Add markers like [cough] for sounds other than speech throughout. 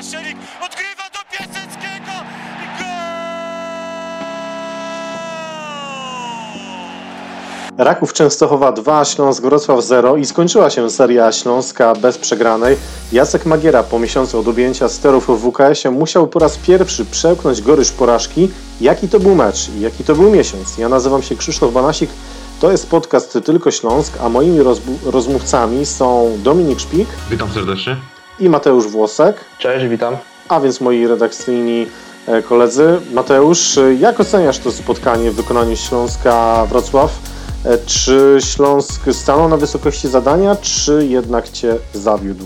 Paszelik odgrywa do Piaseckiego i gol! Raków Częstochowa 2, Śląsk Wrocław 0 i skończyła się seria Śląska bez przegranej. Jacek Magiera po miesiącu od objęcia sterów w WKS-ie musiał po raz pierwszy przełknąć goryż porażki. Jaki to był mecz i jaki to był miesiąc? Ja nazywam się Krzysztof Banasik, to jest podcast Tylko Śląsk, a moimi rozmówcami są Dominik Szpik Witam serdecznie. I Mateusz Włosek. Cześć, witam. A więc moi redakcyjni e, koledzy. Mateusz, e, jak oceniasz to spotkanie w wykonaniu Śląska Wrocław? E, Czy Śląsk stanął na wysokości zadania, czy jednak Cię zawiódł?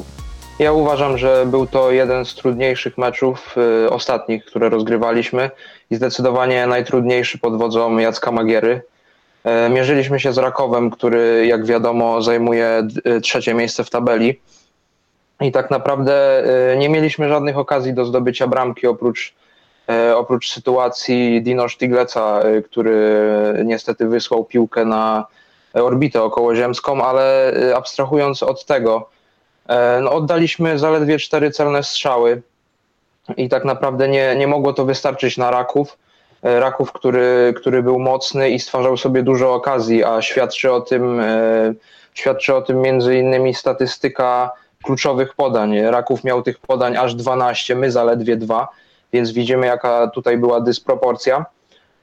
Ja uważam, że był to jeden z trudniejszych meczów y, ostatnich, które rozgrywaliśmy i zdecydowanie najtrudniejszy pod wodzą Jacka Magiery. E, Mierzyliśmy się z Rakowem, który jak wiadomo zajmuje y, trzecie miejsce w tabeli i tak naprawdę y, nie mieliśmy żadnych okazji do zdobycia bramki oprócz, e, oprócz sytuacji Dino Sztigleca, y, który niestety wysłał piłkę na orbitę okołoziemską, ale y, abstrahując od tego, No, oddaliśmy zaledwie cztery celne strzały i tak naprawdę nie, nie mogło to wystarczyć na Raków. Raków, który, który był mocny i stwarzał sobie dużo okazji, a świadczy o tym, świadczy o tym między innymi statystyka kluczowych podań. Raków miał tych podań aż 12, my zaledwie dwa, więc widzimy jaka tutaj była dysproporcja.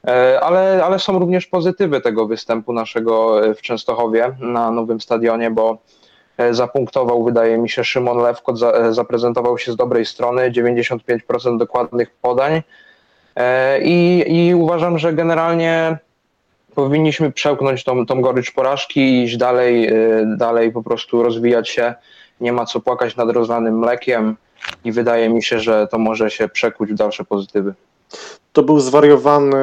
E, Ale, ale są również pozytywy tego występu naszego e, w Częstochowie na nowym stadionie, bo E, zapunktował, wydaje mi się, Szymon Lewkot za, zaprezentował się z dobrej strony, 95% dokładnych podań i, i uważam, że generalnie powinniśmy przełknąć tą, tą gorycz porażki i iść dalej, dalej po prostu rozwijać się, nie ma co płakać nad rozlanym mlekiem i wydaje mi się, że to może się przekuć w dalsze pozytywy. To był zwariowany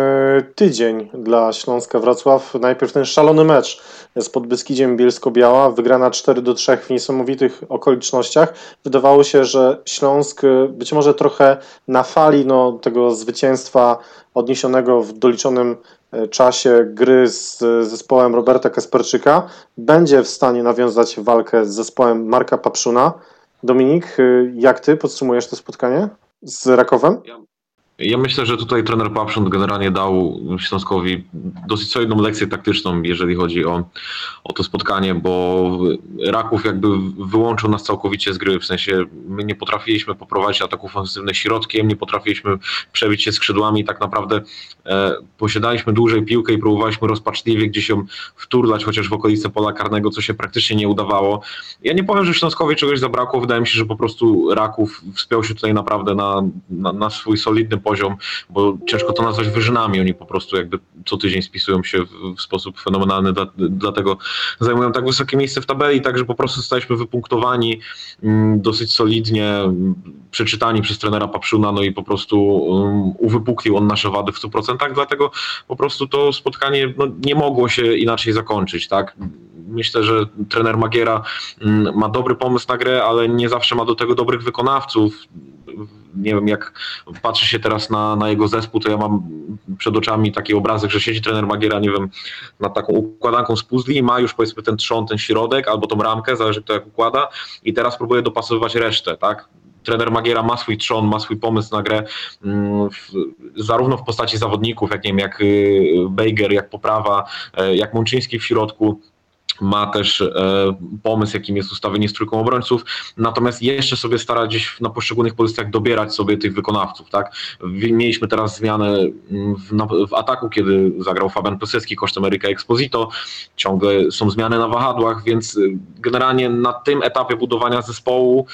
tydzień dla Śląska Wrocław. Najpierw ten szalony mecz z Podbeskidziem Bielsko-Biała, wygrana 4 do 3 w niesamowitych okolicznościach. Wydawało się, że Śląsk być może trochę na fali no, tego zwycięstwa odniesionego w doliczonym y, czasie gry z zespołem Roberta Kasperczyka będzie w stanie nawiązać walkę z zespołem Marka Papszuna. Dominik, y, jak ty podsumujesz to spotkanie z Rakowem? Ja myślę, że tutaj trener Papszund generalnie dał Śląskowi dosyć solidną lekcję taktyczną, jeżeli chodzi o, o to spotkanie, bo Raków jakby wyłączył nas całkowicie z gry, w sensie my nie potrafiliśmy poprowadzić ataków ofensywnych środkiem, nie potrafiliśmy przebić się skrzydłami, tak naprawdę e, posiadaliśmy dłużej piłkę i próbowaliśmy rozpaczliwie gdzieś ją wturlać, chociaż w okolice pola karnego, co się praktycznie nie udawało. Ja nie powiem, że Śląskowi czegoś zabrakło, wydaje mi się, że po prostu Raków wspiął się tutaj naprawdę na, na, na swój solidny poziom, bo ciężko to nazwać wyżynami, oni po prostu jakby co tydzień spisują się w, sposób fenomenalny, dla, dlatego zajmują tak wysokie miejsce w tabeli, także po prostu zostaliśmy wypunktowani mm, dosyć solidnie, mm, przeczytani przez trenera Papszuna, no i po prostu um, uwypuklił on nasze wady w 100%, dlatego po prostu to spotkanie no, nie mogło się inaczej zakończyć, tak? Myślę, że trener Magiera mm, ma dobry pomysł na grę, ale nie zawsze ma do tego dobrych wykonawców. Nie wiem, jak patrzy się teraz na, na jego zespół, to ja mam przed oczami taki obrazek, że siedzi trener Magiera, nie wiem, nad taką układanką z puzli i ma już powiedzmy ten trzon, ten środek albo tą ramkę, zależy kto jak układa i teraz próbuje dopasowywać resztę, tak? trener Magiera ma swój trzon, ma swój pomysł na grę, mm, w, zarówno w postaci zawodników, jak nie wiem, jak y, Bejger, jak Poprawa, y, jak Mączyński w środku, ma też e, pomysł, jakim jest ustawienie z trójką obrońców, natomiast jeszcze sobie stara gdzieś na poszczególnych pozycjach dobierać sobie tych wykonawców, tak? Mieliśmy teraz zmianę mm, w, w ataku, kiedy zagrał Fabian Piasecki kosztem Eryka Exposito, ciągle są zmiany na wahadłach, więc y, generalnie na tym etapie budowania zespołu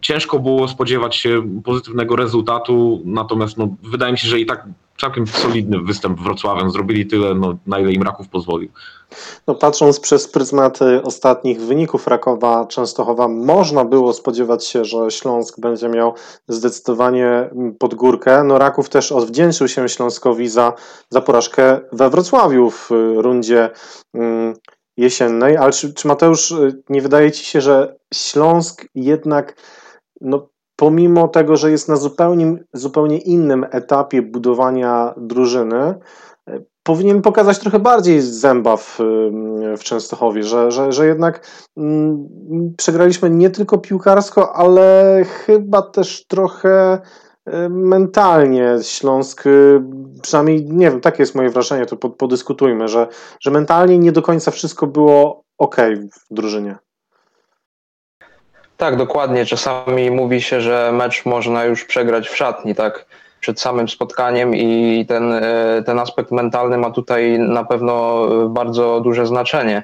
ciężko było spodziewać się pozytywnego rezultatu, natomiast no, wydaje mi się, że i tak całkiem solidny występ Wrocławiem, zrobili tyle, no, na ile im Raków pozwolił. No, patrząc przez pryzmat y, ostatnich wyników Rakowa Częstochowa, można było spodziewać się, że Śląsk będzie miał zdecydowanie mm, pod górkę. No, Raków też odwdzięczył się Śląskowi za, za porażkę we Wrocławiu w y, rundzie mm, jesiennej. Ale czy, czy Mateusz, y, nie wydaje ci się, że Śląsk jednak, no, pomimo tego, że jest na zupełnie, zupełnie innym etapie budowania drużyny, powinien pokazać trochę bardziej zęba w, w Częstochowie, że, że, że jednak mm, przegraliśmy nie tylko piłkarsko, ale chyba też trochę y, mentalnie Śląsk, przynajmniej nie wiem, takie jest moje wrażenie, to podyskutujmy, że, że mentalnie nie do końca wszystko było ok w drużynie. Tak, dokładnie. Czasami mówi się, że mecz można już przegrać w szatni, tak? Przed samym spotkaniem i ten, e, ten aspekt mentalny ma tutaj na pewno bardzo duże znaczenie.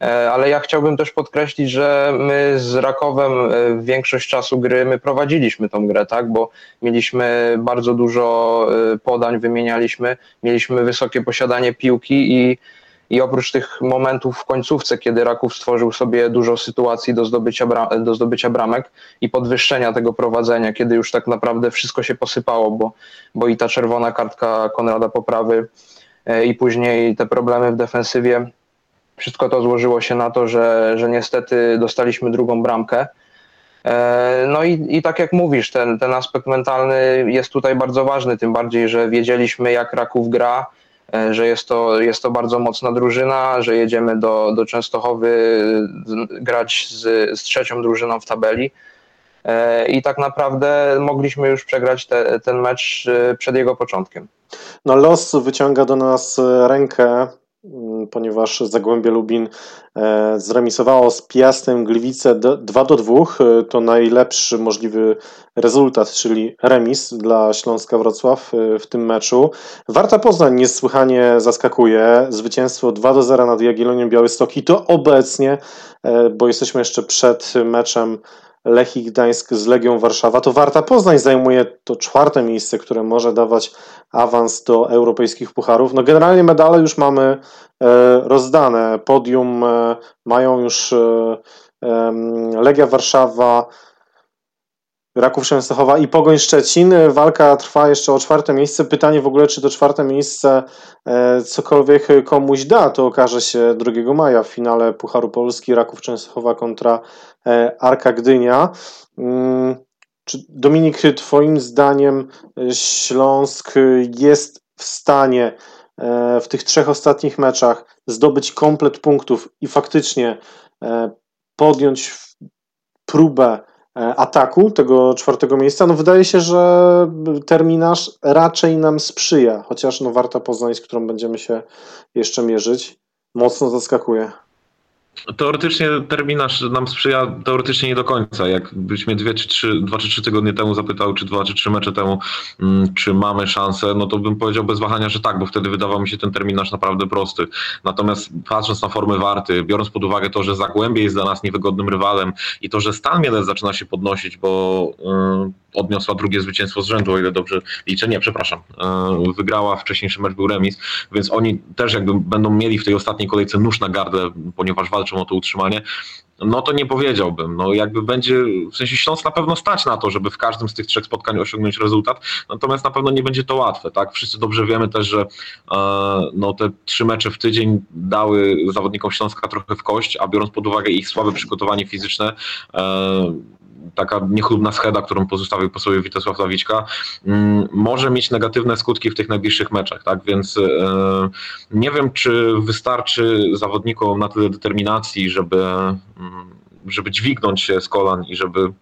E, ale ja chciałbym też podkreślić, że my z Rakowem e, większość czasu gry my prowadziliśmy tą grę, tak? Bo mieliśmy bardzo dużo podań, wymienialiśmy, mieliśmy wysokie posiadanie piłki i i oprócz tych momentów w końcówce, kiedy Raków stworzył sobie dużo sytuacji do zdobycia, do zdobycia bramek i podwyższenia tego prowadzenia, kiedy już tak naprawdę wszystko się posypało, bo, bo i ta czerwona kartka Konrada Poprawy e, i później te problemy w defensywie, wszystko to złożyło się na to, że, że niestety dostaliśmy drugą bramkę. E, no i, i tak jak mówisz, ten, ten aspekt mentalny jest tutaj bardzo ważny, tym bardziej, że wiedzieliśmy jak Raków gra, że jest to, jest to bardzo mocna drużyna, że jedziemy do, do Częstochowy grać z, z trzecią drużyną w tabeli. E, I tak naprawdę mogliśmy już przegrać te, ten mecz e, przed jego początkiem. No los wyciąga do nas rękę ponieważ Zagłębie Lubin e, zremisowało z Piastem Gliwice 2 do 2. E, to najlepszy możliwy rezultat, czyli remis dla Śląska Wrocław e, w tym meczu. Warta Poznań niesłychanie zaskakuje. Zwycięstwo 2 do 0 nad Jagiellonią Białystok i to obecnie, bo jesteśmy jeszcze przed meczem Lechii Gdańsk z Legią Warszawa, to Warta Poznań zajmuje to czwarte miejsce, które może dawać awans do europejskich pucharów. No generalnie medale już mamy e, rozdane. Podium e, mają już e, Legia Warszawa, Raków Częstochowa i Pogoń Szczecin. Walka trwa jeszcze o czwarte miejsce. Pytanie w ogóle, czy to czwarte miejsce cokolwiek komuś da, to okaże się 2 maja w finale Pucharu Polski Raków Częstochowa kontra Arka Gdynia. Mm, czy Dominik, Twoim zdaniem e, Śląsk jest w stanie e, w tych trzech ostatnich meczach zdobyć komplet punktów i faktycznie e, podjąć próbę ataku tego czwartego miejsca? No wydaje się, że terminarz raczej nam sprzyja, chociaż no Warta Poznań, z którą będziemy się jeszcze mierzyć, mocno zaskakuje. Teoretycznie terminarz nam sprzyja, teoretycznie nie do końca. Jakbyś mnie dwie czy trzy, dwa czy trzy tygodnie temu zapytał, czy dwa czy trzy mecze temu, mm, czy mamy szansę, no to bym powiedział bez wahania, że tak, bo wtedy wydawał mi się ten terminarz naprawdę prosty. Natomiast patrząc na formy warty, biorąc pod uwagę to, że Zagłębie jest dla nas niewygodnym rywalem i to, że Stal Mielec zaczyna się podnosić, bo yy, odniosła drugie zwycięstwo z rzędu, o ile dobrze liczę. Nie, przepraszam. Yy, wygrała, wcześniejszy mecz był remis, więc oni też jakby będą mieli w tej ostatniej kolejce nóż na gardle, ponieważ walczą walczą o to utrzymanie, no to nie powiedziałbym. No jakby będzie, w sensie Śląsk na pewno stać na to, żeby w każdym z tych trzech spotkań osiągnąć rezultat, natomiast na pewno nie będzie to łatwe, tak? Wszyscy dobrze wiemy też, że e, no, te trzy mecze w tydzień dały zawodnikom Śląska trochę w kość, a biorąc pod uwagę ich słabe przygotowanie fizyczne, e, taka niechlubna scheda, którą pozostawił po sobie Witesław Lawiczka, mm, może mieć negatywne skutki w tych najbliższych meczach, tak? Więc e, nie wiem, czy wystarczy zawodnikom na tyle determinacji, żeby, mm, żeby dźwignąć się z kolan i żeby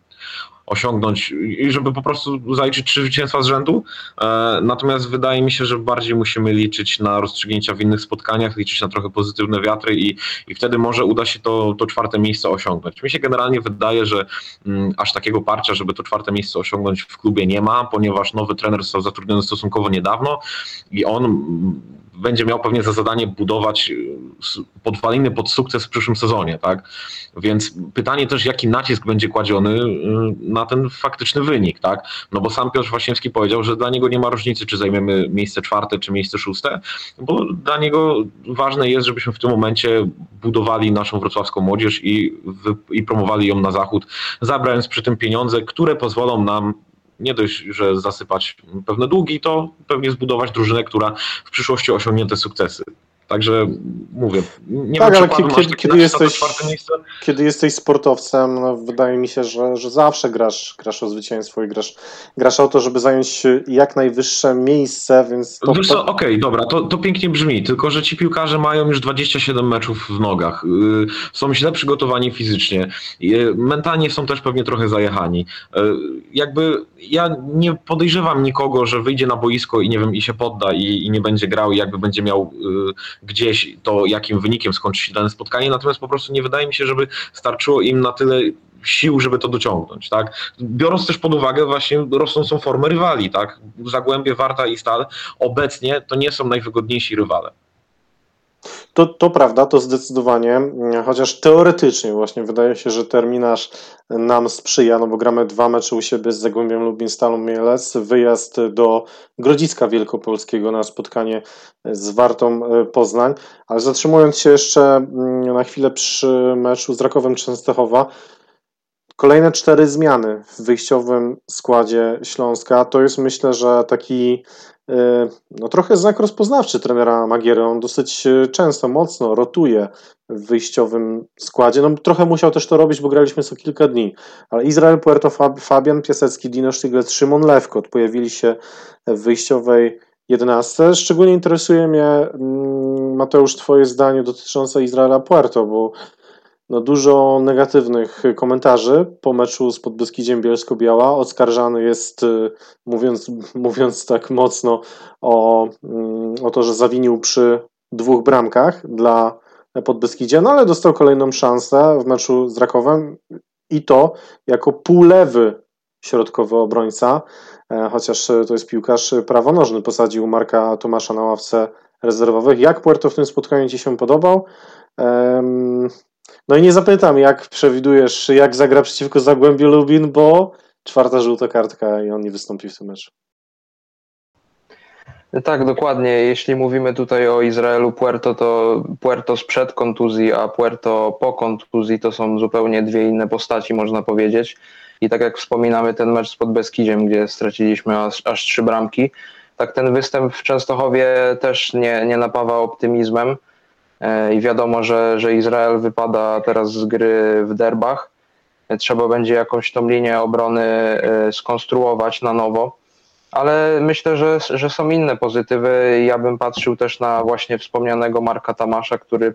osiągnąć i żeby po prostu zaliczyć trzy zwycięstwa z rzędu. E, natomiast wydaje mi się, że bardziej musimy liczyć na rozstrzygnięcia w innych spotkaniach, liczyć na trochę pozytywne wiatry i, i wtedy może uda się to, to czwarte miejsce osiągnąć. Mi się generalnie wydaje, że mm, aż takiego parcia, żeby to czwarte miejsce osiągnąć w klubie nie ma, ponieważ nowy trener został zatrudniony stosunkowo niedawno i on będzie miał pewnie za zadanie budować y, podwaliny pod sukces w przyszłym sezonie, tak? Więc pytanie też, jaki nacisk będzie kładziony y, na ten faktyczny wynik, tak? No bo sam Piotr Waśniewski powiedział, że dla niego nie ma różnicy, czy zajmiemy miejsce czwarte, czy miejsce szóste, bo dla niego ważne jest, żebyśmy w tym momencie budowali naszą wrocławską młodzież i, i promowali ją na zachód, zabrając przy tym pieniądze, które pozwolą nam nie dość, że zasypać pewne długi, to pewnie zbudować drużynę, która w przyszłości osiągnie te sukcesy. Także mówię, nie tak, ma ale kiedy, kiedy, takie jesteś, kiedy jesteś sportowcem, no, wydaje mi się, że, że zawsze grasz, grasz o zwycięstwo i grasz, grasz o to, żeby zająć jak najwyższe miejsce, więc to... Wiesz okej, dobra, to, to pięknie brzmi, tylko że ci piłkarze mają już 27 meczów w nogach, yy, są źle przygotowani fizycznie, yy, mentalnie są też pewnie trochę zajechani. Yy, jakby ja nie podejrzewam nikogo, że wyjdzie na boisko i nie wiem, i się podda i, i nie będzie grał i jakby będzie miał gdzieś to, jakim wynikiem skończy się dane spotkanie, natomiast po prostu nie wydaje mi się, żeby starczyło im na tyle sił, żeby to dociągnąć, tak? Biorąc też pod uwagę właśnie rosnącą formę rywali, tak? Zagłębie, Warta i Stal obecnie to nie są najwygodniejsi rywale. To, to prawda, to zdecydowanie, chociaż teoretycznie właśnie wydaje się, że terminarz nam sprzyja, no bo gramy dwa mecze u siebie z Zagłębiem Lubin, Stalą Mielec, wyjazd do Grodziska Wielkopolskiego na spotkanie z Wartą Poznań, ale zatrzymując się jeszcze na chwilę przy meczu z Rakowem Częstochowa, Kolejne cztery zmiany w wyjściowym składzie Śląska to jest myślę, że taki no trochę znak rozpoznawczy trenera Magiery. On dosyć często, mocno rotuje w wyjściowym składzie. No trochę musiał też to robić, bo graliśmy co kilka dni. Ale Izrael, Puerto, Fabian Piasecki, Dino Sztyglec, Szymon Lewkot pojawili się w wyjściowej 11. Szczególnie interesuje mnie, Mateusz, twoje zdanie dotyczące Izraela Puerto, bo no dużo negatywnych komentarzy po meczu z Podbeskidziem Bielsko-Biała. Oskarżany jest, y, mówiąc, [laughs] mówiąc tak mocno, o, mm, o to, że zawinił przy dwóch bramkach dla Podbeskidzia, no ale dostał kolejną szansę w meczu z Rakowem i to jako półlewy środkowy obrońca, e, chociaż to jest piłkarz prawonożny, posadził Marka Tomasza na ławce rezerwowych. Jak Puerto w tym spotkaniu Ci się podobał? No i nie zapytam, jak przewidujesz, jak zagra przeciwko Zagłębiu Lubin, bo czwarta żółta kartka i on nie wystąpi w tym meczu. Tak, dokładnie. Jeśli mówimy tutaj o Izraelu Puerto, to Puerto sprzed kontuzji, a Puerto po kontuzji to są zupełnie dwie inne postaci, można powiedzieć. I tak jak wspominamy ten mecz z Podbeskidziem, gdzie straciliśmy aż, aż trzy bramki, tak ten występ w Częstochowie też nie, nie napawa optymizmem. E, i wiadomo, że, że Izrael wypada teraz z gry w derbach. E, trzeba będzie jakąś tą linię obrony e, skonstruować na nowo, ale myślę, że, że są inne pozytywy. Ja bym patrzył też na właśnie wspomnianego Marka Tamasza, który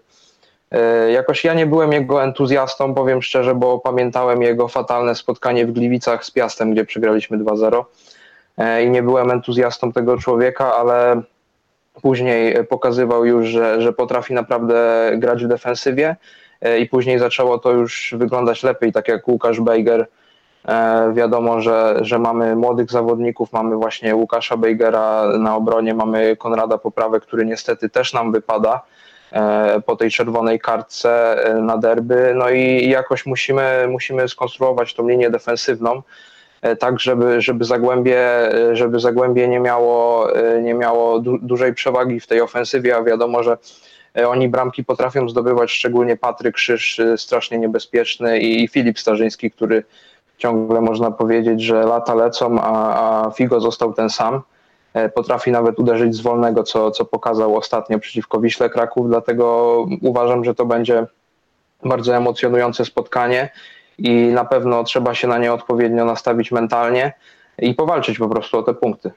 jakoś ja nie byłem jego entuzjastą, powiem szczerze, bo pamiętałem jego fatalne spotkanie w Gliwicach z Piastem, gdzie przegraliśmy 2-0 i nie byłem entuzjastą tego człowieka, ale Później pokazywał już, że, że potrafi naprawdę grać w defensywie e, i później zaczęło to już wyglądać lepiej, tak jak Łukasz Bejger. E, wiadomo, że, że mamy młodych zawodników, mamy właśnie Łukasza Bejgera na obronie, mamy Konrada Poprawę, który niestety też nam wypada e, po tej czerwonej kartce na derby. No i jakoś musimy, musimy skonstruować tą linię defensywną. E, tak żeby, żeby, Zagłębie, e, żeby Zagłębie nie miało, e, nie miało du dużej przewagi w tej ofensywie, a wiadomo, że oni bramki potrafią zdobywać, szczególnie Patryk Krzyż, strasznie niebezpieczny i Filip Starzyński, który ciągle można powiedzieć, że lata lecą, a, a Figo został ten sam. Potrafi nawet uderzyć z wolnego, co, co pokazał ostatnio przeciwko Wiśle Kraków, dlatego uważam, że to będzie bardzo emocjonujące spotkanie i na pewno trzeba się na nie odpowiednio nastawić mentalnie i powalczyć po prostu o te punkty.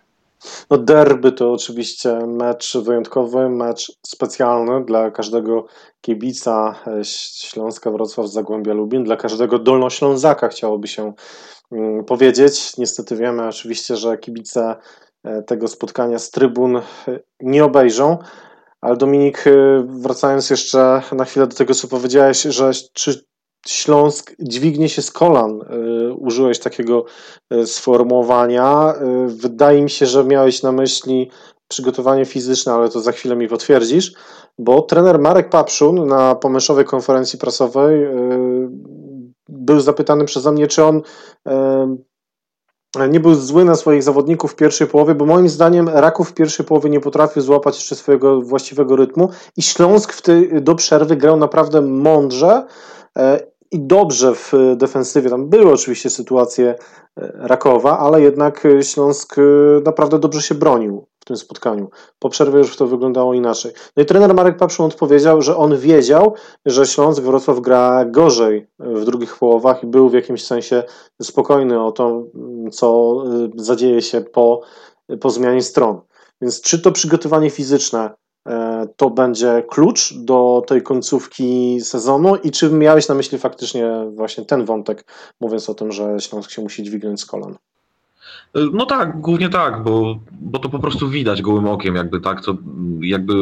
No derby to oczywiście mecz wyjątkowy, mecz specjalny dla każdego kibica e, Śląska Wrocław Zagłębia Lubin, dla każdego Dolnoślązaka chciałoby się mm, powiedzieć. Niestety wiemy oczywiście, że kibice e, tego spotkania z trybun e, nie obejrzą, ale Dominik, wracając jeszcze na chwilę do tego, co powiedziałeś, że czy Śląsk dźwignie się z kolan. Y, użyłeś takiego y, sformułowania. Y, wydaje mi się, że miałeś na myśli przygotowanie fizyczne, ale to za chwilę mi potwierdzisz, bo trener Marek Papszun na pomysłowej konferencji prasowej był zapytany przeze mnie, czy on nie był zły na swoich zawodników w pierwszej połowie, bo moim zdaniem Raków w pierwszej połowie nie potrafił złapać jeszcze swojego właściwego rytmu i Śląsk tej, do przerwy grał naprawdę mądrze i dobrze w defensywie. Tam były oczywiście sytuacje e, Rakowa, ale jednak Śląsk naprawdę dobrze się bronił w tym spotkaniu. Po przerwie już to wyglądało inaczej. No i trener Marek Papszun odpowiedział, że on wiedział, że Śląsk Wrocław gra gorzej w drugich połowach i był w jakimś sensie spokojny o to, co zadzieje się po, po zmianie stron. Więc czy to przygotowanie fizyczne e, to będzie klucz do tej końcówki sezonu i czy miałeś na myśli faktycznie właśnie ten wątek, mówiąc o tym, że Śląsk się musi dźwignąć z kolan? No tak, głównie tak, bo, bo to po prostu widać gołym okiem, jakby tak, to jakby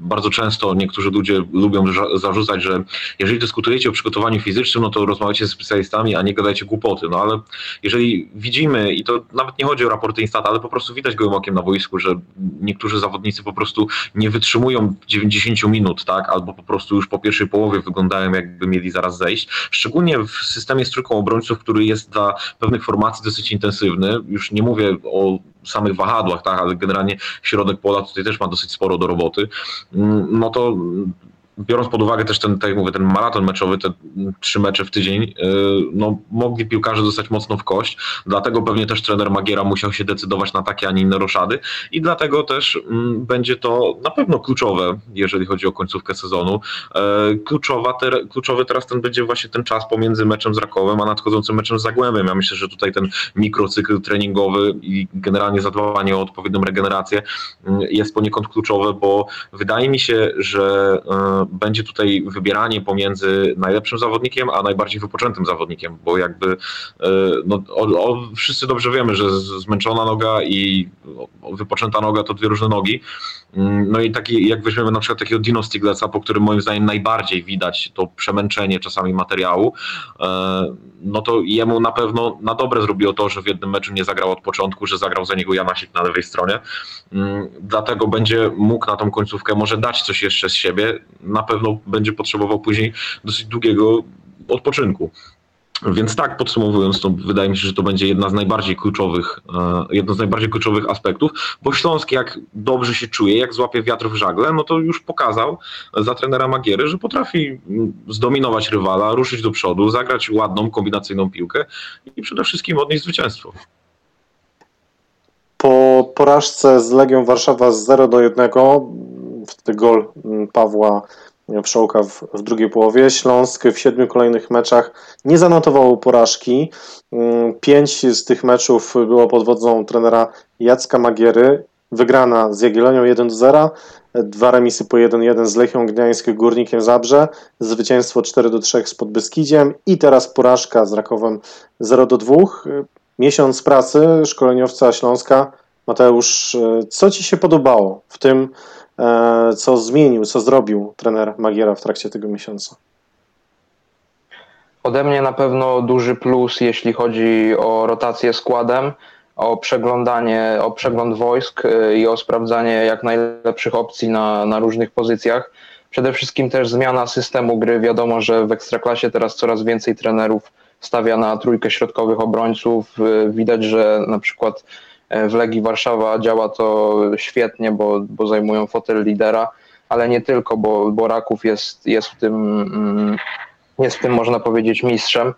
bardzo często niektórzy ludzie lubią zarzucać, że jeżeli dyskutujecie o przygotowaniu fizycznym, no to rozmawiacie z specjalistami, a nie gadajcie głupoty, no ale jeżeli widzimy, i to nawet nie chodzi o raporty Instat, ale po prostu widać gołym okiem na boisku, że niektórzy zawodnicy po prostu nie wytrzymują 90 minut, tak, albo po prostu już po pierwszej połowie wyglądają jakby mieli zaraz zejść, szczególnie w systemie z trójką obrońców, który jest dla pewnych formacji dosyć intensywny, już nie mówię o samych wahadłach, tak, ale generalnie środek pola tutaj też ma dosyć sporo do roboty, mm, no to biorąc pod uwagę też ten, tak jak mówię, ten maraton meczowy, te trzy mecze w tydzień, y, no, mogli piłkarze dostać mocno w kość, dlatego pewnie też trener Magiera musiał się decydować na takie, a nie inne roszady i dlatego też mm, będzie to na pewno kluczowe, jeżeli chodzi o końcówkę sezonu. E, kluczowa kluczowy teraz ten będzie właśnie ten czas pomiędzy meczem z Rakowem, a nadchodzącym meczem z Zagłębiem. Ja myślę, że tutaj ten mikrocykl treningowy i generalnie zadbanie o odpowiednią regenerację mm, jest poniekąd kluczowe, bo wydaje mi się, że e, będzie tutaj wybieranie pomiędzy najlepszym zawodnikiem, a najbardziej wypoczętym zawodnikiem, bo jakby e, no, o, o, wszyscy dobrze wiemy, że zmęczona noga i wypoczęta noga to dwie różne nogi. Mm, no i taki, jak weźmiemy na przykład takiego Dino Stigleca, po którym moim zdaniem najbardziej widać to przemęczenie czasami materiału, e, no to jemu na pewno na dobre zrobiło to, że w jednym meczu nie zagrał od początku, że zagrał za niego Janasik na lewej stronie. Mm, dlatego będzie mógł na tą końcówkę może dać coś jeszcze z siebie. Na pewno będzie potrzebował później dosyć długiego odpoczynku. Więc tak podsumowując, to wydaje mi się, że to będzie jedna z najbardziej kluczowych, e, jedno z najbardziej kluczowych aspektów, bo Śląsk jak dobrze się czuje, jak złapie wiatr w żagle, no to już pokazał za trenera Magiery, że potrafi mm, zdominować rywala, ruszyć do przodu, zagrać ładną, kombinacyjną piłkę i przede wszystkim odnieść zwycięstwo. Po porażce z Legią Warszawa z 0 do 1, wtedy gol mm, Pawła Wszołka w, w drugiej połowie. Śląsk w siedmiu kolejnych meczach nie zanotował porażki. Mm, pięć z tych meczów było pod wodzą trenera Jacka Magiery. Wygrana z Jagiellonią 1-0, dwa remisy po 1-1 z Lechią Gdańsk, Górnikiem Zabrze, zwycięstwo 4-3 z Podbyskidziem i teraz porażka z Rakowem 0-2. Miesiąc pracy szkoleniowca Śląska. Mateusz, co Ci się podobało w tym E, co zmienił, co zrobił trener Magiera w trakcie tego miesiąca? Ode mnie na pewno duży plus, jeśli chodzi o rotację składem, o przeglądanie, o przegląd wojsk e, i o sprawdzanie jak najlepszych opcji na, na różnych pozycjach. Przede wszystkim też zmiana systemu gry. Wiadomo, że w ekstraklasie teraz coraz więcej trenerów stawia na trójkę środkowych obrońców. E, widać, że na przykład E, w Legii Warszawa działa to świetnie, bo, bo zajmują fotel lidera, ale nie tylko, bo, bo Raków jest, jest, w tym, mm, jest w tym, można powiedzieć, mistrzem.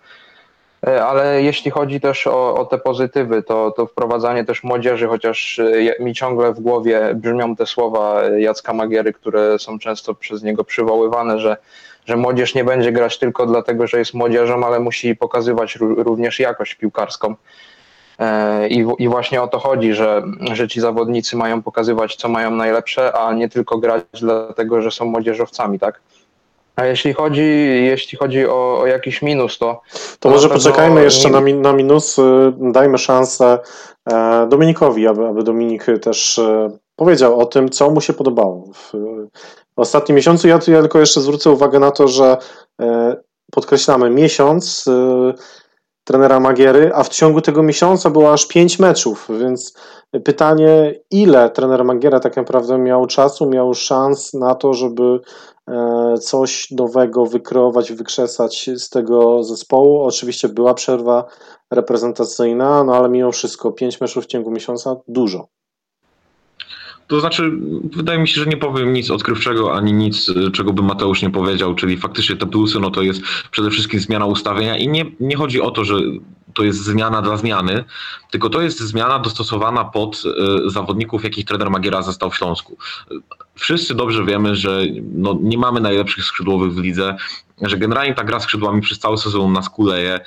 E, ale jeśli chodzi też o, o te pozytywy, to, to wprowadzanie też młodzieży, chociaż e, mi ciągle w głowie brzmią te słowa Jacka Magiery, które są często przez niego przywoływane, że, że młodzież nie będzie grać tylko dlatego, że jest młodzieżą, ale musi pokazywać również jakość piłkarską. E, I, I, właśnie o to chodzi, że, że ci zawodnicy mają pokazywać, co mają najlepsze, a nie tylko grać dlatego, że są młodzieżowcami, tak? A jeśli chodzi, jeśli chodzi o, o jakiś minus, to. To, może poczekajmy jeszcze na, na minus. Dajmy szansę e, Dominikowi, aby, aby Dominik też e, powiedział o tym, co mu się podobało w, w ostatnim miesiącu. Ja, ja tylko jeszcze zwrócę uwagę na to, że podkreślamy miesiąc trenera Magiery, a w ciągu tego miesiąca było aż pięć meczów, więc pytanie, ile trener Magiera tak naprawdę miał czasu, miał szans na to, żeby e, coś nowego wykreować, wykrzesać z tego zespołu. Oczywiście była przerwa reprezentacyjna, no ale mimo wszystko pięć meczów w ciągu miesiąca dużo. To znaczy, wydaje mi się, że nie powiem nic odkrywczego, ani nic, czego by Mateusz nie powiedział, czyli faktycznie te plusy, no to jest przede wszystkim zmiana ustawienia i nie, nie chodzi o to, że to jest zmiana dla zmiany, tylko to jest zmiana dostosowana pod y, zawodników, jakich trener Magiera zastał w Śląsku. Wszyscy dobrze wiemy, że no, nie mamy najlepszych skrzydłowych w lidze, że generalnie ta gra skrzydłami przez cały sezon nas kuleje,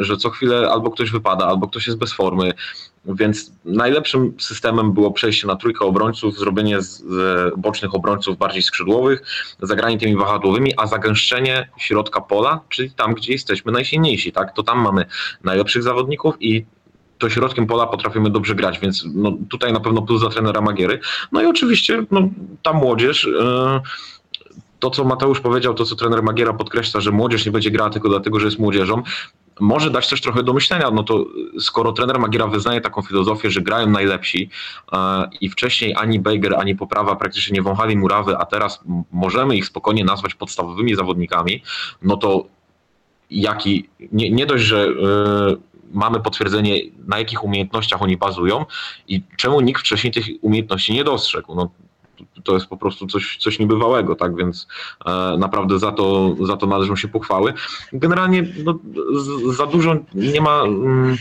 y, że co chwilę albo ktoś wypada, albo ktoś jest bez formy. Więc najlepszym systemem było przejście na trójkę obrońców, zrobienie z, z bocznych obrońców bardziej skrzydłowych, zagranie tymi wahadłowymi, a zagęszczenie środka pola, czyli tam, gdzie jesteśmy najsilniejsi, tak? To tam mamy najlepszych zawodników i to środkiem pola potrafimy dobrze grać, więc no, tutaj na pewno plus za trenera Magiery. No i oczywiście no, ta młodzież. Yy, to, co Mateusz powiedział, to, co trener Magiera podkreśla, że młodzież nie będzie grała tylko dlatego, że jest młodzieżą, może dać też trochę do myślenia, no to skoro trener Magiera wyznaje taką filozofię, że grają najlepsi e, i wcześniej ani Bejger, ani Poprawa praktycznie nie wąchali murawy, a teraz możemy ich spokojnie nazwać podstawowymi zawodnikami, no to jaki, nie, nie dość, że e, mamy potwierdzenie, na jakich umiejętnościach oni bazują i czemu nikt wcześniej tych umiejętności nie dostrzegł. No, to jest po prostu coś, coś niebywałego, tak więc e, naprawdę za to, za to należą się pochwały. Generalnie no, za dużo nie ma. Mm,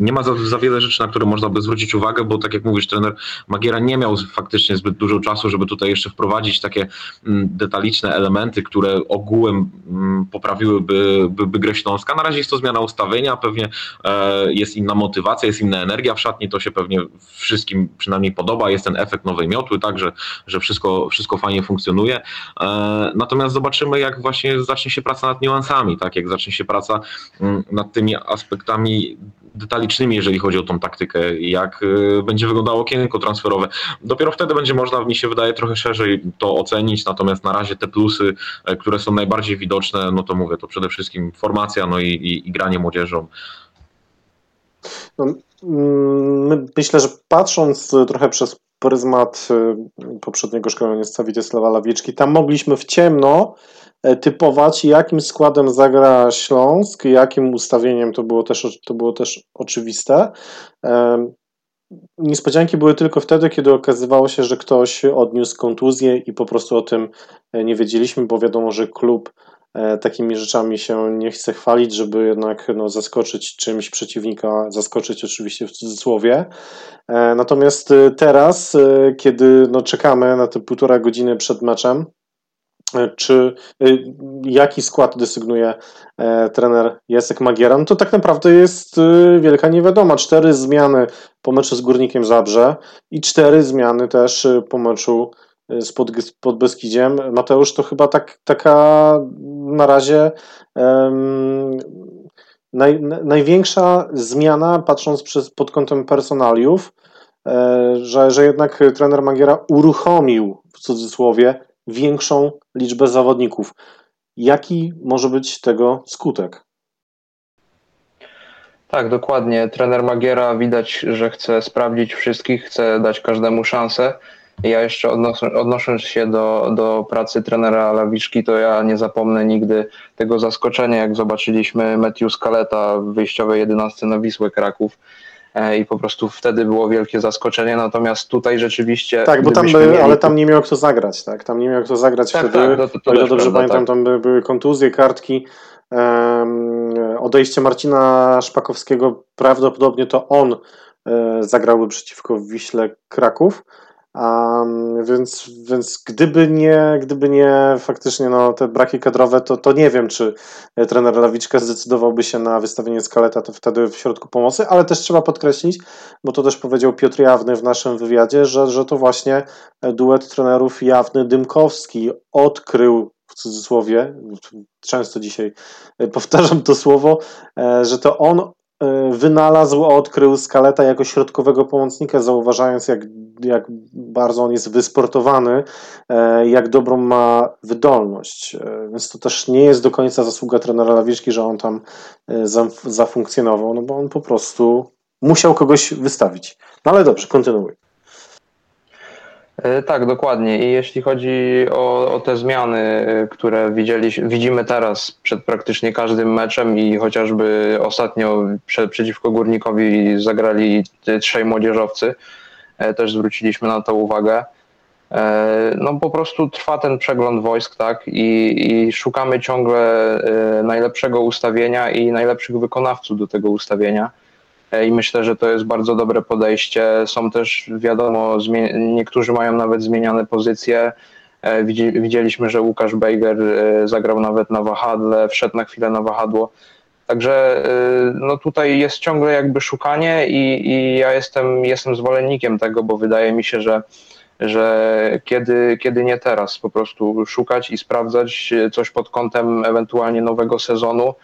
nie ma za, za, wiele rzeczy, na które można by zwrócić uwagę, bo tak jak mówisz, trener Magiera nie miał faktycznie zbyt dużo czasu, żeby tutaj jeszcze wprowadzić takie mm, detaliczne elementy, które ogółem mm, poprawiłyby by, by grę Śląska. Na razie jest to zmiana ustawienia, pewnie e, jest inna motywacja, jest inna energia w szatni, to się pewnie wszystkim przynajmniej podoba, jest ten efekt nowej miotły, tak, że, że wszystko, wszystko fajnie funkcjonuje. E, natomiast zobaczymy, jak właśnie zacznie się praca nad niuansami, tak, jak zacznie się praca mm, nad tymi aspektami detalicznymi, jeżeli chodzi o tą taktykę, jak y, będzie wyglądało okienko transferowe. Dopiero wtedy będzie można, mi się wydaje, trochę szerzej to ocenić, natomiast na razie te plusy, e, które są najbardziej widoczne, no to mówię, to przede wszystkim formacja, no i, i, i granie młodzieżą. No, mm, myślę, że patrząc trochę przez pryzmat y, poprzedniego szkolenia Witysława Lawiczki, tam mogliśmy w ciemno typować, jakim składem zagra Śląsk, jakim ustawieniem to było też, to było też oczywiste. E, niespodzianki były tylko wtedy, kiedy okazywało się, że ktoś odniósł kontuzję i po prostu o tym e, nie wiedzieliśmy, bo wiadomo, że klub takimi rzeczami się nie chce chwalić, żeby jednak no, zaskoczyć czymś przeciwnika, zaskoczyć oczywiście w cudzysłowie. Natomiast teraz, kiedy no, czekamy na te półtora godziny przed meczem, czy y, jaki skład desygnuje e, trener Jacek Magiera, no to tak naprawdę jest y, wielka niewiadoma. Cztery zmiany po meczu z Górnikiem Zabrze i cztery zmiany też y, po meczu z pod, pod Beskidziem. Mateusz, to chyba tak, taka na razie um, naj, największa zmiana, patrząc przez, pod kątem personaliów, e, że, że jednak trener Magiera uruchomił w cudzysłowie większą liczbę zawodników. Jaki może być tego skutek? Tak, dokładnie. Trener Magiera widać, że chce sprawdzić wszystkich, chce dać każdemu szansę. Ja jeszcze odnosząc się do, do pracy trenera Lawiczki, to ja nie zapomnę nigdy tego zaskoczenia, jak zobaczyliśmy Matthew Scaleta w wyjściowej 11 na Wisłę Kraków i po prostu wtedy było wielkie zaskoczenie, natomiast tutaj rzeczywiście... Tak, bo tam by, mieli... ale tam nie miał kto zagrać, tak, tam nie miał kto zagrać tak, wtedy, tak, to, to, to dobrze prawda, pamiętam, tak. tam by, były kontuzje, kartki, um, odejście Marcina Szpakowskiego, prawdopodobnie to on e, zagrałby przeciwko Wiśle Kraków, Um, więc, więc gdyby nie, gdyby nie faktycznie no, te braki kadrowe, to, to nie wiem, czy trener Lawiczka zdecydowałby się na wystawienie skaleta to wtedy w środku pomocy, ale też trzeba podkreślić, bo to też powiedział Piotr Jawny w naszym wywiadzie, że, że to właśnie duet trenerów Jawny-Dymkowski odkrył w cudzysłowie, często dzisiaj powtarzam to słowo, e, że to on E, wynalazł, odkrył Skaleta jako środkowego pomocnika, zauważając jak, jak bardzo on jest wysportowany, e, jak dobrą ma wydolność. E, więc to też nie jest do końca zasługa trenera Lawiczki, że on tam zafunkcjonował, no bo on po prostu musiał kogoś wystawić. No ale dobrze, kontynuuj. E, tak, dokładnie. I jeśli chodzi o, o te zmiany, e, które widzimy teraz przed praktycznie każdym meczem i chociażby ostatnio przed, przeciwko Górnikowi zagrali trzej młodzieżowcy, też zwróciliśmy na to uwagę. No po prostu trwa ten przegląd wojsk, tak, i, i szukamy ciągle najlepszego ustawienia i najlepszych wykonawców do tego ustawienia i myślę, że to jest bardzo dobre podejście. Są też, wiadomo, niektórzy mają nawet zmieniane pozycje. E, widzieliśmy, że Łukasz Bejger e, zagrał nawet na wahadle, wszedł na chwilę na wahadło. Także e, no tutaj jest ciągle jakby szukanie i, i ja jestem, jestem zwolennikiem tego, bo wydaje mi się, że, że kiedy, kiedy nie teraz, po prostu szukać i sprawdzać coś pod kątem ewentualnie nowego sezonu,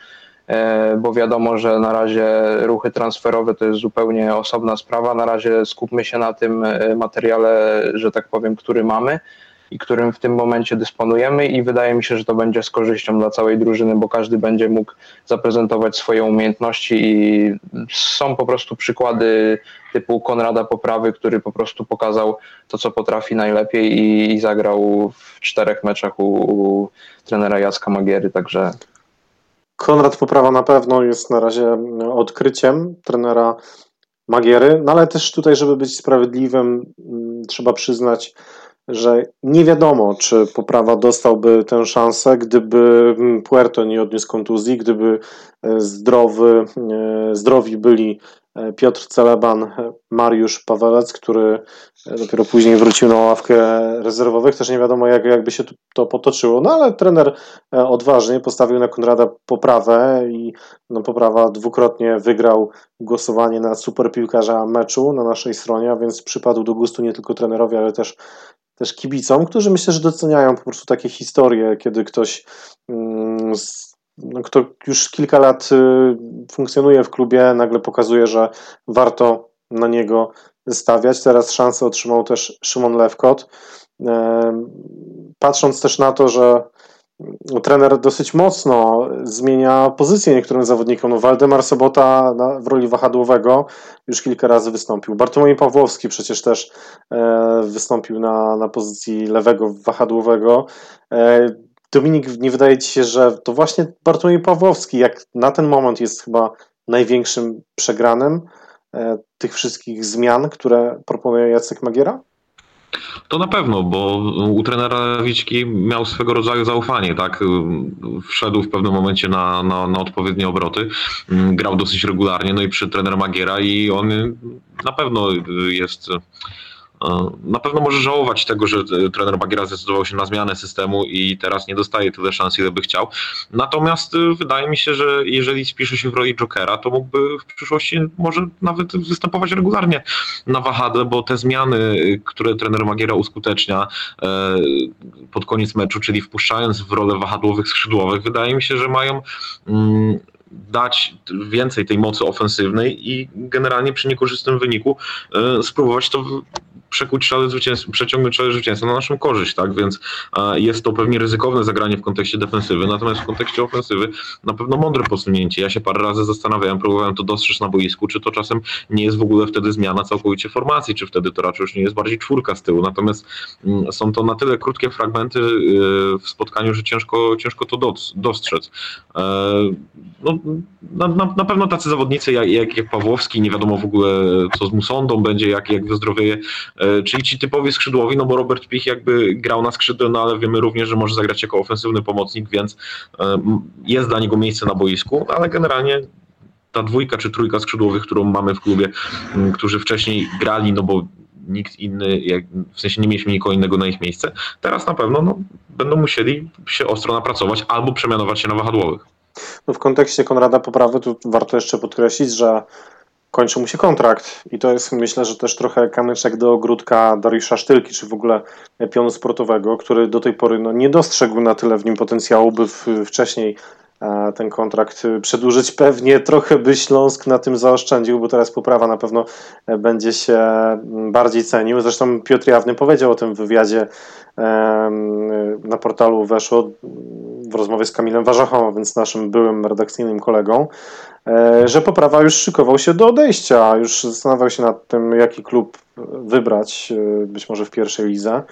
bo wiadomo, że na razie ruchy transferowe to jest zupełnie osobna sprawa. Na razie skupmy się na tym e, materiale, że tak powiem, który mamy i którym w tym momencie dysponujemy i wydaje mi się, że to będzie z korzyścią dla całej drużyny, bo każdy będzie mógł zaprezentować swoje umiejętności i są po prostu przykłady typu Konrada Poprawy, który po prostu pokazał to, co potrafi najlepiej i, i zagrał w czterech meczach u, u trenera Jacka Magiery, także Konrad Poprawa na pewno jest na razie odkryciem trenera Magiery, no ale też tutaj, żeby być sprawiedliwym, mm, trzeba przyznać, że nie wiadomo, czy Poprawa dostałby tę szansę, gdyby mm, Puerto nie odniósł kontuzji, gdyby e, zdrowy, e, zdrowi byli e, Piotr Celeban, Mariusz Pawelec, który dopiero później wrócił na ławkę rezerwowych. Też nie wiadomo, jak, jakby się to potoczyło. No ale trener odważnie postawił na Konrada poprawę i no, poprawa dwukrotnie wygrał głosowanie na super piłkarza meczu na naszej stronie, a więc przypadł do gustu nie tylko trenerowi, ale też też kibicom, którzy myślę, że doceniają po prostu takie historie, kiedy ktoś, mm, no, kto już kilka lat y, funkcjonuje w klubie, nagle pokazuje, że warto na niego stawiać. Teraz szansę otrzymał też Szymon Lewkot. Patrząc też na to, że trener dosyć mocno zmienia pozycję niektórym zawodnikom. No, Waldemar Sobota w roli wahadłowego już kilka razy wystąpił. Bartłomiej Pawłowski przecież też e, wystąpił na, na pozycji lewego wahadłowego. Dominik, nie wydaje Ci się, że to właśnie Bartłomiej Pawłowski, jak na ten moment jest chyba największym przegranym e, tych wszystkich zmian, które proponuje Jacek Magiera? To na pewno, bo u trenera Wiczki miał swego rodzaju zaufanie, tak? Wszedł w pewnym momencie na, na, na odpowiednie obroty, grał dosyć regularnie, no i przy trener Magiera i on na pewno jest na pewno może żałować tego, że e, trener Bagiera zdecydował się na zmianę systemu i teraz nie dostaje tyle szans, ile by chciał. Natomiast e, wydaje mi się, że jeżeli spisze się w roli Jokera, to mógłby w przyszłości może nawet występować regularnie na wahadle, bo te zmiany, które trener Magiera uskutecznia pod koniec meczu, czyli wpuszczając w rolę wahadłowych skrzydłowych, wydaje mi się, że mają mm, dać więcej tej mocy ofensywnej i generalnie przy niekorzystnym wyniku spróbować to przekuć szale zwycięstwa, przeciągnąć szale zwycięstwa na naszą korzyść, tak? Więc jest to pewnie ryzykowne zagranie w kontekście defensywy, natomiast w kontekście ofensywy na pewno mądre posunięcie. Ja się parę razy zastanawiałem, próbowałem to dostrzec na boisku, czy to czasem nie jest w ogóle wtedy zmiana całkowicie formacji, czy wtedy to raczej już nie jest bardziej czwórka z tyłu. Natomiast mm, są to na tyle krótkie fragmenty y, w spotkaniu, że ciężko, ciężko to dostrzec. E, no, na, na, na pewno tacy zawodnicy jak, jak, Pawłowski, nie wiadomo w ogóle co z Musondą będzie, jak, jak wyzdrowieje E, czyli ci typowi skrzydłowi, no bo Robert Pich jakby grał na skrzydle, no ale wiemy również, że może zagrać jako ofensywny pomocnik, więc e, jest dla niego miejsce na boisku, ale generalnie ta dwójka czy trójka skrzydłowych, którą mamy w klubie, którzy wcześniej grali, no bo nikt inny, w sensie nie mieliśmy nikogo innego na ich miejsce, teraz na pewno no, będą musieli się ostro napracować albo przemianować się na wahadłowych. No w kontekście Konrada Poprawy tu warto jeszcze podkreślić, że kończy mu się kontrakt i to jest myślę, że też trochę kamyczek do ogródka Dariusza Sztylki, czy w ogóle pionu sportowego, który do tej pory no, nie dostrzegł na tyle w nim potencjału, by w, wcześniej e, ten kontrakt przedłużyć. Pewnie trochę by Śląsk na tym zaoszczędził, bo teraz poprawa na pewno e, będzie się bardziej cenił. Zresztą Piotr Jawny powiedział o tym w wywiadzie na portalu Weszło w rozmowie z Kamilem Warzachą, więc naszym byłym redakcyjnym kolegą, e, że Poprawa już szykował się do odejścia, już zastanawiał się nad tym, jaki klub wybrać, e, być może w pierwszej lidze.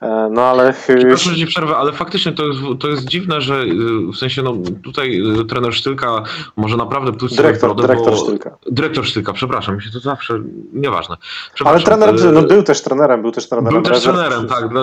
E, no ale... Przepraszam, że przerwę, ale faktycznie to jest, to jest dziwne, że y, w sensie, no tutaj y, trener Sztylka może naprawdę pluć dyrektor, brodę, dyrektor bo... Sztylka. Dyrektor Sztylka, przepraszam, mi się to zawsze, nieważne. Ale trener, no był też trenerem, był też trenerem. Był też trenerem, tak, dla,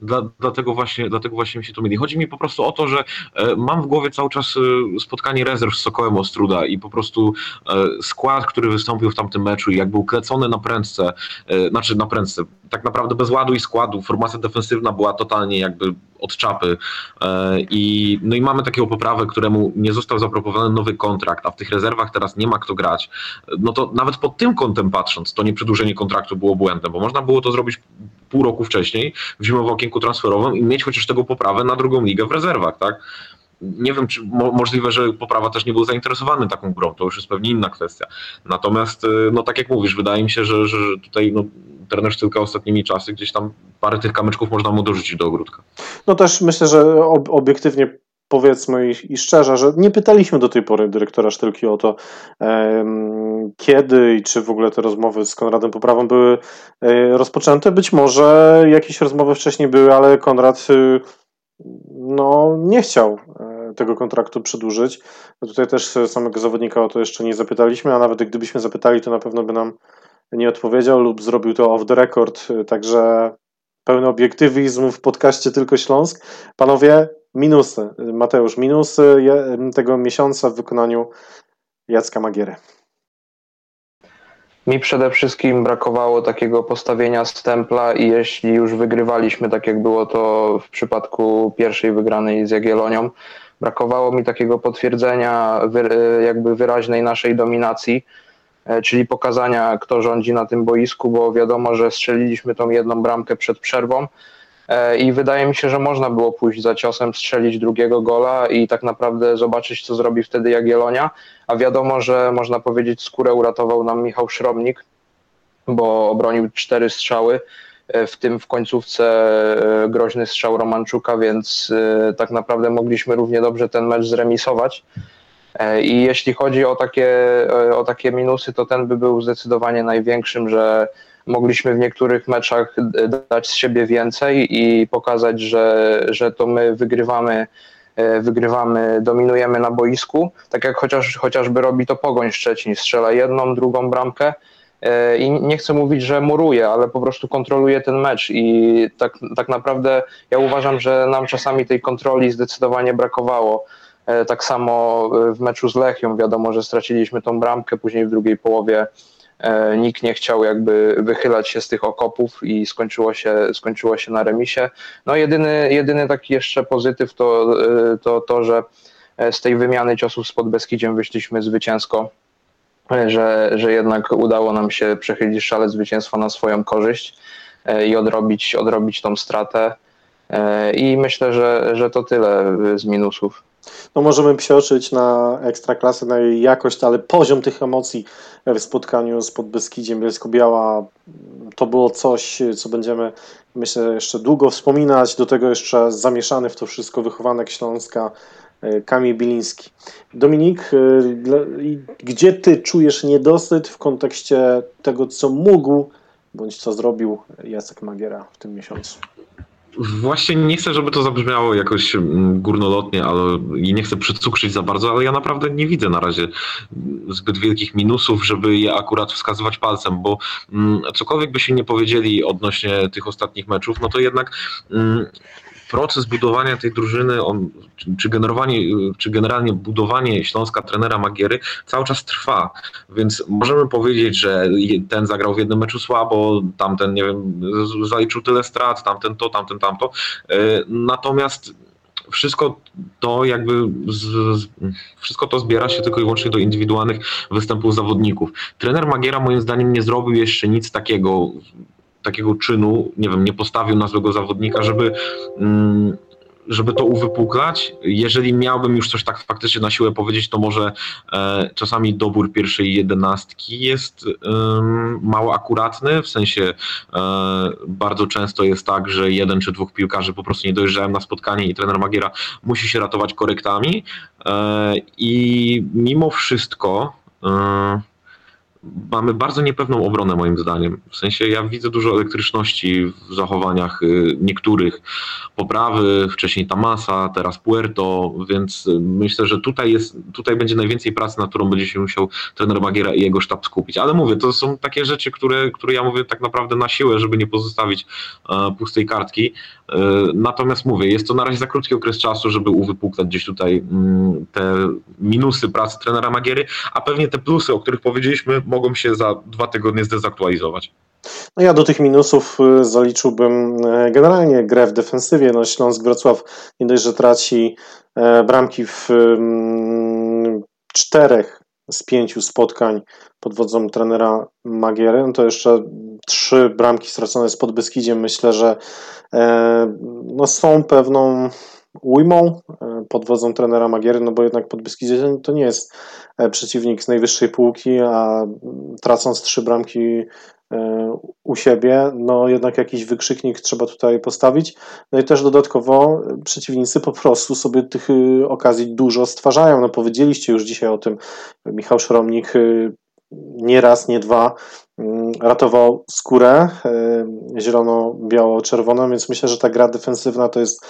dla, dlatego, właśnie, dlatego właśnie mi się to myli. Chodzi mi po prostu o to, że e, mam w głowie cały czas spotkanie rezerw z Sokołem Ostruda i po prostu e, skład, który wystąpił w tamtym meczu i jak był klecony na prędce, e, znaczy na prędce, tak naprawdę bez ładu i składu, formacja defensywna była totalnie jakby od czapy e, i no i mamy takiego poprawę, któremu nie został zaproponowany nowy kontrakt, a w tych rezerwach teraz nie ma kto grać, no to nawet pod tym kątem patrząc, to nie przedłużenie kontraktu było błędem, bo można było to zrobić pół roku wcześniej w zimowym okienku transferowym i mieć chociaż tego poprawę na drugą ligę w rezerwach, tak? nie wiem, czy mo możliwe, że poprawa też nie był zainteresowany taką grą, to już jest pewnie inna kwestia. Natomiast, y, no tak jak mówisz, wydaje mi się, że, że tutaj no, trener Sztylka ostatnimi czasy gdzieś tam parę tych kamyczków można mu dorzucić do ogródka. No też myślę, że ob obiektywnie powiedzmy i, szczerze, że nie pytaliśmy do tej pory dyrektora Sztylki o to, kiedy i czy w ogóle te rozmowy z Konradem Poprawą były e, rozpoczęte. Być może jakieś rozmowy wcześniej były, ale Konrad y, no, nie chciał e, tego kontraktu przedłużyć. Tutaj też samego zawodnika o to jeszcze nie zapytaliśmy, a nawet gdybyśmy zapytali, to na pewno by nam nie odpowiedział lub zrobił to off the record. Także pełny obiektywizm w podcaście Tylko Śląsk. Panowie, minusy. Mateusz, minusy tego miesiąca w wykonaniu Jacka Magiery. Mi przede wszystkim brakowało takiego postawienia stempla i jeśli już wygrywaliśmy, tak jak było to w przypadku pierwszej wygranej z Jagiellonią, brakowało mi takiego potwierdzenia jakby wyraźnej naszej dominacji, czyli pokazania kto rządzi na tym boisku, bo wiadomo, że strzeliliśmy tą jedną bramkę przed przerwą, E, i wydaje mi się, że można było pójść za ciosem, strzelić drugiego gola i tak naprawdę zobaczyć, co zrobi wtedy Jagiellonia, a wiadomo, że można powiedzieć skórę uratował nam Michał Szromnik, bo obronił cztery strzały, e, w tym w końcówce e, groźny strzał Romanczuka, więc tak naprawdę mogliśmy równie dobrze ten mecz zremisować. I jeśli chodzi o takie, o takie minusy, to ten by był zdecydowanie największym, że mogliśmy w niektórych meczach dać z siebie więcej i pokazać, że, że to my wygrywamy, e, wygrywamy, dominujemy na boisku, tak jak chociaż, chociażby robi to Pogoń Szczecin, strzela jedną, drugą bramkę e, i nie chcę mówić, że muruje, ale po prostu kontroluje ten mecz i tak, tak naprawdę ja uważam, że nam czasami tej kontroli zdecydowanie brakowało. E, tak samo w meczu z Lechią wiadomo, że straciliśmy tą bramkę, później w drugiej połowie E, nikt nie chciał jakby wychylać się z tych okopów i skończyło się, skończyło się na remisie. No jedyny, jedyny taki jeszcze pozytyw to, e, to to, że e, z tej wymiany ciosów z Podbeskidziem wyszliśmy zwycięsko, że, że jednak udało nam się przechylić szale zwycięstwa na swoją korzyść i odrobić, odrobić tą stratę. I myślę, że, że to tyle z minusów. No możemy psioczyć na ekstraklasę, na jej jakość, ale poziom tych emocji w spotkaniu z Podbeskidziem Bielsko-Biała to było coś, co będziemy myślę jeszcze długo wspominać. Do tego jeszcze zamieszany w to wszystko wychowanek Śląska e, Kamil Biliński. Dominik, e, gdzie ty czujesz niedosyt w kontekście tego, co mógł bądź co zrobił Jacek Magiera w tym miesiącu? Właśnie nie chcę, żeby to zabrzmiało jakoś mm, górnolotnie, ale i nie chcę przycukrzyć za bardzo, ale ja naprawdę nie widzę na razie zbyt wielkich minusów, żeby je akurat wskazywać palcem, bo mm, cokolwiek by się nie powiedzieli odnośnie tych ostatnich meczów, no to jednak mm, proces budowania tej drużyny, on, czy generowanie, czy generalnie budowanie Śląska trenera Magiery cały czas trwa, więc możemy powiedzieć, że ten zagrał w jednym meczu słabo, tamten, nie wiem, zaliczył tyle strat, tamten to, tamten tamto, e, natomiast wszystko to jakby z, z, wszystko to zbiera się tylko i wyłącznie do indywidualnych występów zawodników. Trener Magiera moim zdaniem nie zrobił jeszcze nic takiego takiego czynu, nie wiem, nie postawił na złego zawodnika, żeby, mm, żeby to uwypuklać. Jeżeli miałbym już coś tak faktycznie na siłę powiedzieć, to może e, czasami dobór pierwszej jedenastki jest mało akuratny, w sensie e, bardzo często jest tak, że jeden czy dwóch piłkarzy po prostu nie dojeżdżają na spotkanie i trener Magiera musi się ratować korektami e, i mimo wszystko mamy bardzo niepewną obronę moim zdaniem. W sensie ja widzę dużo elektryczności w zachowaniach y, niektórych. Poprawy, wcześniej Tamasa, teraz Puerto, więc y, myślę, że tutaj jest, tutaj będzie najwięcej pracy, na którą będzie się musiał trener Magiera i jego sztab skupić. Ale mówię, to są takie rzeczy, które, które ja mówię tak naprawdę na siłę, żeby nie pozostawić e, pustej kartki. E, natomiast mówię, jest to na razie za krótki okres czasu, żeby uwypuklać gdzieś tutaj mm, te minusy pracy trenera Magiery, a pewnie te plusy, o których powiedzieliśmy, mogą się za dwa tygodnie zdezaktualizować. No ja do tych minusów y, zaliczyłbym e, generalnie grę w defensywie. No Śląsk Wrocław nie dość, że traci e, bramki w mm, czterech z pięciu spotkań pod wodzą trenera Magiery, no to jeszcze trzy bramki stracone z Podbeskidziem myślę, że e, no są pewną ujmą pod wodzą trenera Magiery, no bo jednak Podbeskidzie to nie jest przeciwnik z najwyższej półki, a tracąc trzy bramki E, u siebie, no jednak jakiś wykrzyknik trzeba tutaj postawić. No i też dodatkowo przeciwnicy po prostu sobie tych okazji dużo stwarzają. No powiedzieliście już dzisiaj o tym, Michał Szromnik nie raz, nie dwa mm, ratował skórę y, zielono-biało-czerwoną, więc myślę, że ta gra defensywna to jest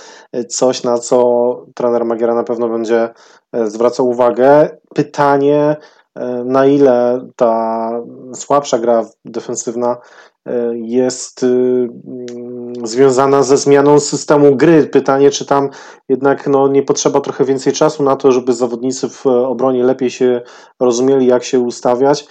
coś, na co trener Magiera na pewno będzie zwracał uwagę. Pytanie, E, na ile ta słabsza gra defensywna e, jest y, mm, związana ze zmianą systemu gry. Pytanie, czy tam jednak no, nie potrzeba trochę więcej czasu na to, żeby zawodnicy w obronie lepiej się rozumieli, jak się ustawiać.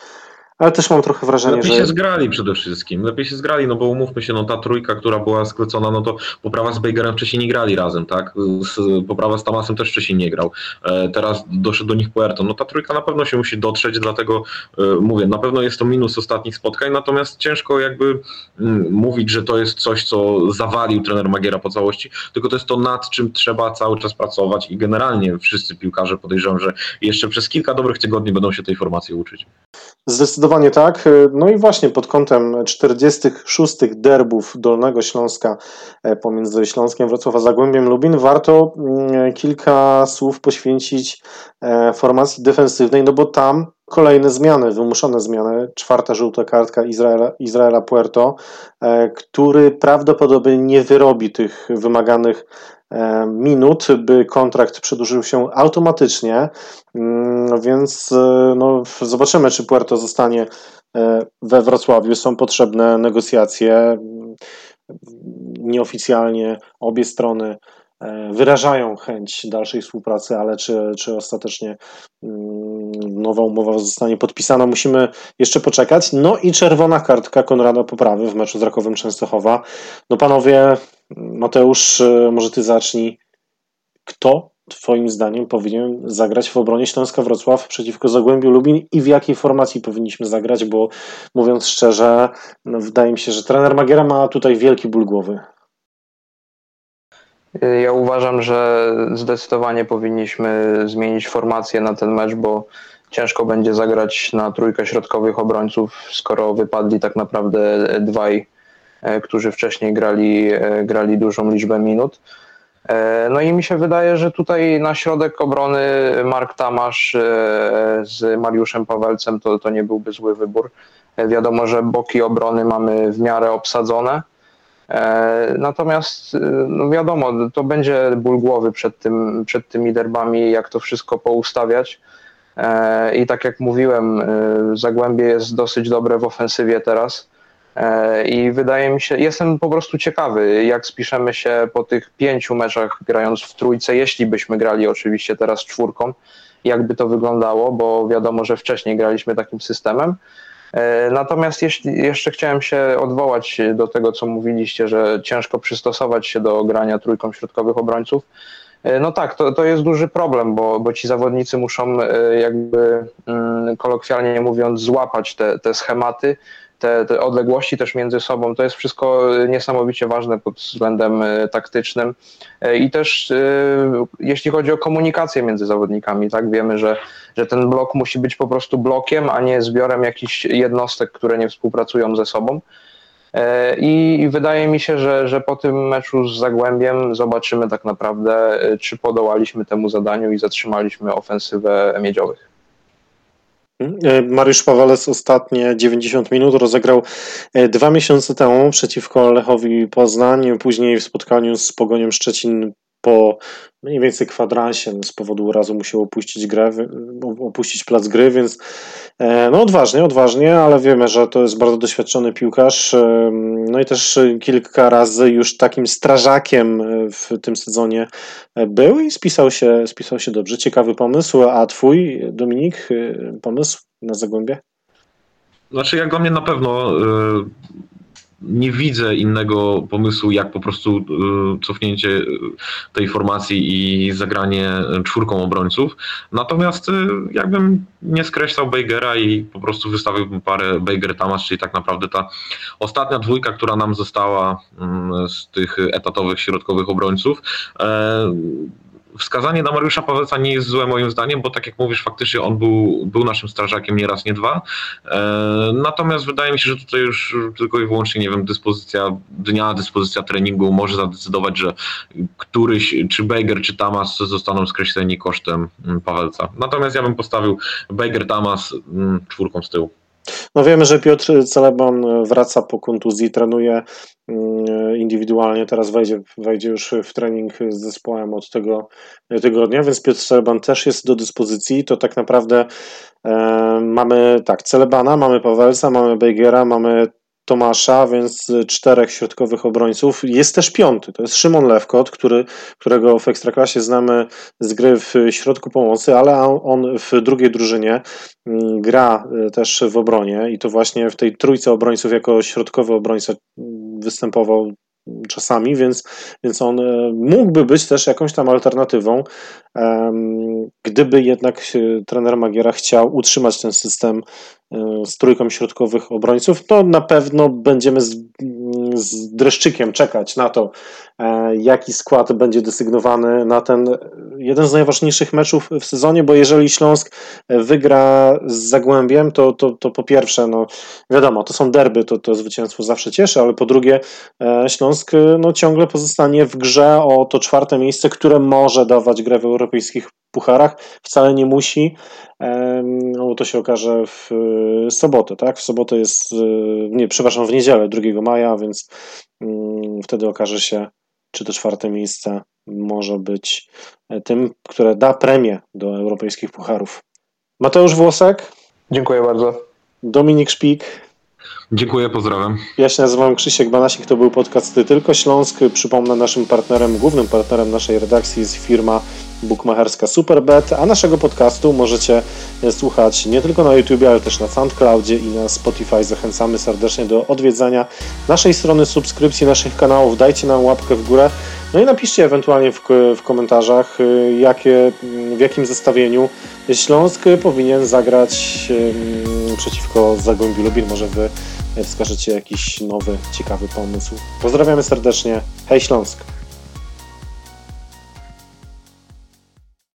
Ale też mam trochę wrażenie, Lepiej że... się zgrali przede wszystkim. Lepiej się zgrali, no bo umówmy się, no ta trójka, która była skrócona, no to poprawa z Bejgerem wcześniej nie grali razem, tak? Z, poprawa z Tamasem też wcześniej nie grał. E, teraz doszedł do nich Puerto. No ta trójka na pewno się musi dotrzeć, dlatego e, mówię, na pewno jest to minus ostatnich spotkań, natomiast ciężko jakby mm, mówić, że to jest coś, co zawalił trener Magiera po całości, tylko to jest to, nad czym trzeba cały czas pracować i generalnie wszyscy piłkarze podejrzewam, że jeszcze przez kilka dobrych tygodni będą się tej formacji uczyć. Zdecydowanie tak. No i właśnie pod kątem 46. derbów Dolnego Śląska e, pomiędzy Śląskiem Wrocław a Zagłębiem Lubin warto mm, kilka słów poświęcić e, formacji defensywnej, no bo tam kolejne zmiany, wymuszone zmiany. Czwarta żółta kartka Izraela, Izraela Puerto, e, który prawdopodobnie nie wyrobi tych wymaganych E, minut, by kontrakt przedłużył się automatycznie, mm, więc e, no, zobaczymy, czy Puerto zostanie e, we Wrocławiu. Są potrzebne negocjacje. Nieoficjalnie obie strony wyrażają chęć dalszej współpracy, ale czy, czy ostatecznie mm, nowa umowa zostanie podpisana, musimy jeszcze poczekać. No i czerwona kartka Konrada Poprawy w meczu z Rakowem Częstochowa. No panowie, Mateusz, e, może ty zacznij. Kto Twoim zdaniem powinien zagrać w obronie Śląska Wrocław przeciwko Zagłębiu Lubin i w jakiej formacji powinniśmy zagrać? Bo mówiąc szczerze, no wydaje mi się, że trener Magiera ma tutaj wielki ból głowy. Ja uważam, że zdecydowanie powinniśmy zmienić formację na ten mecz, bo ciężko będzie zagrać na trójkę środkowych obrońców, skoro wypadli tak naprawdę dwaj E, którzy wcześniej grali, e, grali dużą liczbę minut. E, no i mi się wydaje, że tutaj na środek obrony Mark Tamasz z Mariuszem Pawelcem to, to nie byłby zły wybór. Wiadomo, że boki obrony mamy w miarę obsadzone. Natomiast no wiadomo, to będzie ból głowy przed, tym, przed tymi derbami, jak to wszystko poustawiać. I tak jak mówiłem, Zagłębie jest dosyć dobre w ofensywie teraz. E, I wydaje mi się, jestem po prostu ciekawy, jak spiszemy się po tych pięciu meczach grając w trójce, jeśli byśmy grali oczywiście teraz czwórką, jakby to wyglądało, bo wiadomo, że wcześniej graliśmy takim systemem. E, natomiast jeśli, jeszcze chciałem się odwołać do tego, co mówiliście, że ciężko przystosować się do grania trójką środkowych obrońców. E, no tak, to, to jest duży problem, bo, bo ci zawodnicy muszą jakby mm, kolokwialnie mówiąc złapać te, te schematy, te, te, odległości też między sobą, to jest wszystko niesamowicie ważne pod względem e, taktycznym e, i też jeśli chodzi o komunikację między zawodnikami, tak, wiemy, że, że ten blok musi być po prostu blokiem, a nie zbiorem jakichś jednostek, które nie współpracują ze sobą. I wydaje mi się, że, że po tym meczu z Zagłębiem zobaczymy tak naprawdę, czy podołaliśmy temu zadaniu i zatrzymaliśmy ofensywę miedziowych. Mhm. Mariusz Pawelec ostatnie 90 minut rozegrał dwa miesiące temu przeciwko Lechowi Poznań, później w spotkaniu z Pogonią Szczecin po mniej więcej kwadransie z powodu urazu musiał opuścić grę, opuścić plac gry, więc e, no odważnie, odważnie, ale wiemy, że to jest bardzo doświadczony piłkarz. E, no i też kilka razy już takim strażakiem w tym sezonie był i spisał się, spisał się dobrze. Ciekawy pomysł. A twój, Dominik, e, pomysł na Zagłębie? Znaczy, jak dla mnie na pewno nie widzę innego pomysłu, jak po prostu e, cofnięcie e, tej formacji i zagranie czwórką obrońców. Natomiast e, jakbym nie skreślał Bejgera i po prostu wystawiłbym parę Bejger-Tamas, czyli tak naprawdę ta ostatnia dwójka, która nam została mm, z tych etatowych środkowych obrońców wskazanie na Mariusza Pawelca nie jest złe moim zdaniem, bo tak jak mówisz, faktycznie on był, był naszym strażakiem nie raz, nie dwa. E, natomiast wydaje mi się, że tutaj już tylko i wyłącznie, nie wiem, dyspozycja dnia, dyspozycja treningu może zadecydować, że któryś, czy Bejger, czy Tamas zostaną skreśleni kosztem mm, Pawelca. Natomiast ja bym postawił Bejger, Tamas mm, czwórką z tyłu. No wiemy, że Piotr Celebon wraca po kontuzji, trenuje mm, indywidualnie, teraz wejdzie, wejdzie już w trening z zespołem od tego tygodnia, więc Piotr Celeban też jest do dyspozycji. To tak naprawdę e, mamy tak, Celebana, mamy Pawelsa, mamy Bejgera, mamy Tomasza, więc czterech środkowych obrońców. Jest też piąty, to jest Szymon Lewkot, który, którego w Ekstraklasie znamy z gry w środku pomocy, ale on w drugiej drużynie mm, gra e, też w obronie i to właśnie w tej trójce obrońców jako środkowy obrońca mm, występował czasami, więc, więc on e, mógłby być też jakąś tam alternatywą, gdyby jednak trener Magiera chciał utrzymać ten system e, z trójką środkowych obrońców, to na pewno będziemy z, dreszczykiem czekać na to, e, jaki skład będzie desygnowany na ten jeden z najważniejszych meczów w sezonie, bo jeżeli Śląsk wygra z Zagłębiem, to, to, to po pierwsze, no wiadomo, to są derby, to, to zwycięstwo zawsze cieszy, ale po drugie Śląsk no, ciągle pozostanie w grze o to czwarte miejsce, które może dawać grę w europejskich pucharach, wcale nie musi, no bo to się okaże w e, sobotę, tak? W sobotę jest, e, nie, przepraszam, w niedzielę 2 maja, więc mm, wtedy okaże się, czy to czwarte miejsce może być e, tym, które da premię do europejskich pucharów. Mateusz Włosek. Dziękuję bardzo. Dominik Szpik. Dziękuję, pozdrawiam. Ja się nazywam Krzysiek Banasik, to był podcast Ty Tylko Śląsk. Przypomnę, naszym partnerem, głównym partnerem naszej redakcji jest firma bukmacherska Superbet, a naszego podcastu możecie słuchać nie tylko na YouTube, ale też na SoundCloudzie i na Spotify. Zachęcamy serdecznie do odwiedzania naszej strony, subskrypcji naszych kanałów. Dajcie nam łapkę w górę, no i napiszcie ewentualnie w, w komentarzach, jakie, w jakim zestawieniu Śląsk powinien zagrać przeciwko Zagłębiu Lubin. Może Wy wskażecie jakiś nowy, ciekawy pomysł. Pozdrawiamy serdecznie. Hej Śląsk!